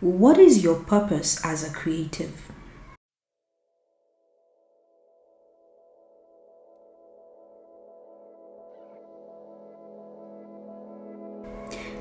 What is your purpose as a creative?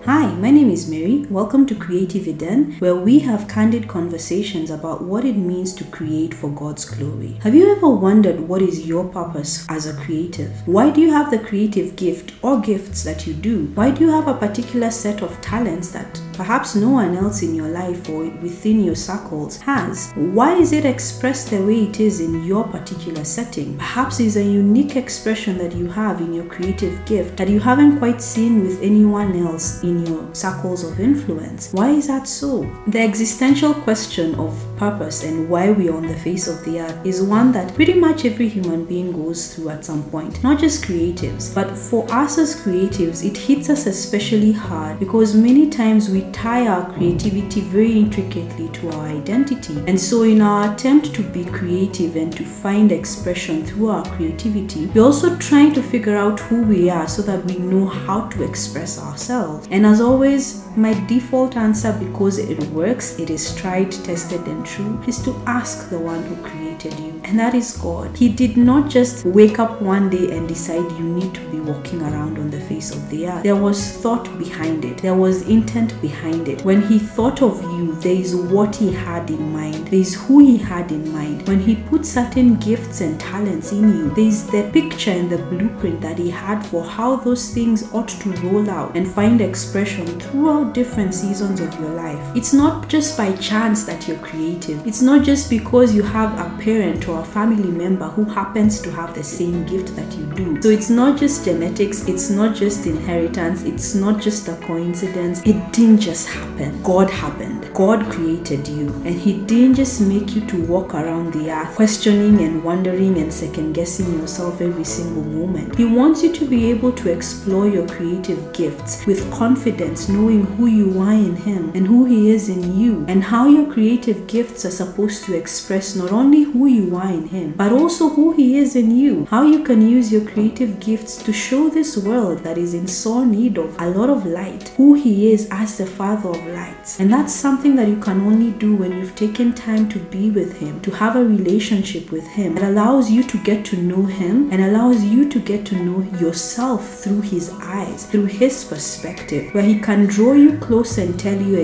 Hi, my name is Mary. Welcome to Creative Eden, where we have candid conversations about what it means to create for God's glory. Have you ever wondered what is your purpose as a creative? Why do you have the creative gift or gifts that you do? Why do you have a particular set of talents that perhaps no one else in your life or within your circles has? Why is it expressed the way it is in your particular setting? Perhaps it's a unique expression that you have in your creative gift that you haven't quite seen with anyone else in your circles of influence. Why is that so? The existential question of purpose and why we are on the face of the earth is one that pretty much every human being goes through at some point. Not just creatives, but for us as creatives, it hits us especially hard because many times we tie our creativity very intricately to our identity. And so, in our attempt to be creative and to find expression through our creativity, we're also trying to figure out who we are so that we know how to express ourselves. And as always, my default answer, because it works, it is tried, tested, and true, is to ask the one who created you, and that is God. He did not just wake up one day and decide you need to be walking around on the face of the earth. There was thought behind it, there was intent behind it. When He thought of you, there is what He had in mind, there is who He had in mind. When He put certain gifts and talents in you, there is the picture and the blueprint that He had for how those things ought to roll out and find expression throughout different seasons of your life. It's not just by chance that you're creative, it's not just because you have a parent or a family member who happens to have the same gift that you do. So it's not just genetics, it's not just inheritance, it's not just a coincidence. It didn't just happen. God happened. God created you, and He didn't just make you to walk around the earth questioning and wondering and second guessing yourself every single moment. He wants you to be able to explore your creative gifts with confidence, knowing who you are in Him and who He is in you, and how your creative gifts are supposed to express not only who you are in Him, but also who He is in you. How you can use your creative gifts to show this world that is in sore need of a lot of light who He is as the Father of lights. And that's something that you can only do when you've taken time to be with Him, to have a relationship with Him that allows you to get to know Him and allows you to get to know yourself through His eyes, through His perspective, where He can draw you close and tell you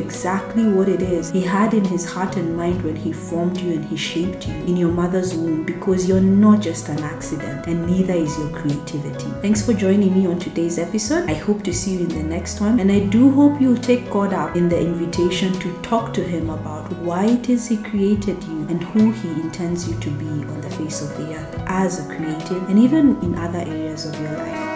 exactly what it is He had in His heart and mind when He formed you and He shaped you in your mother's womb because you're not just an accident and neither is your creativity. Thanks for joining me on today's episode. I hope to see you in the next one and I do hope you'll take God up in the invitation to talk to Him about why it is He created you and who He intends you to be on the face of the earth as a creative and even in other areas of your life.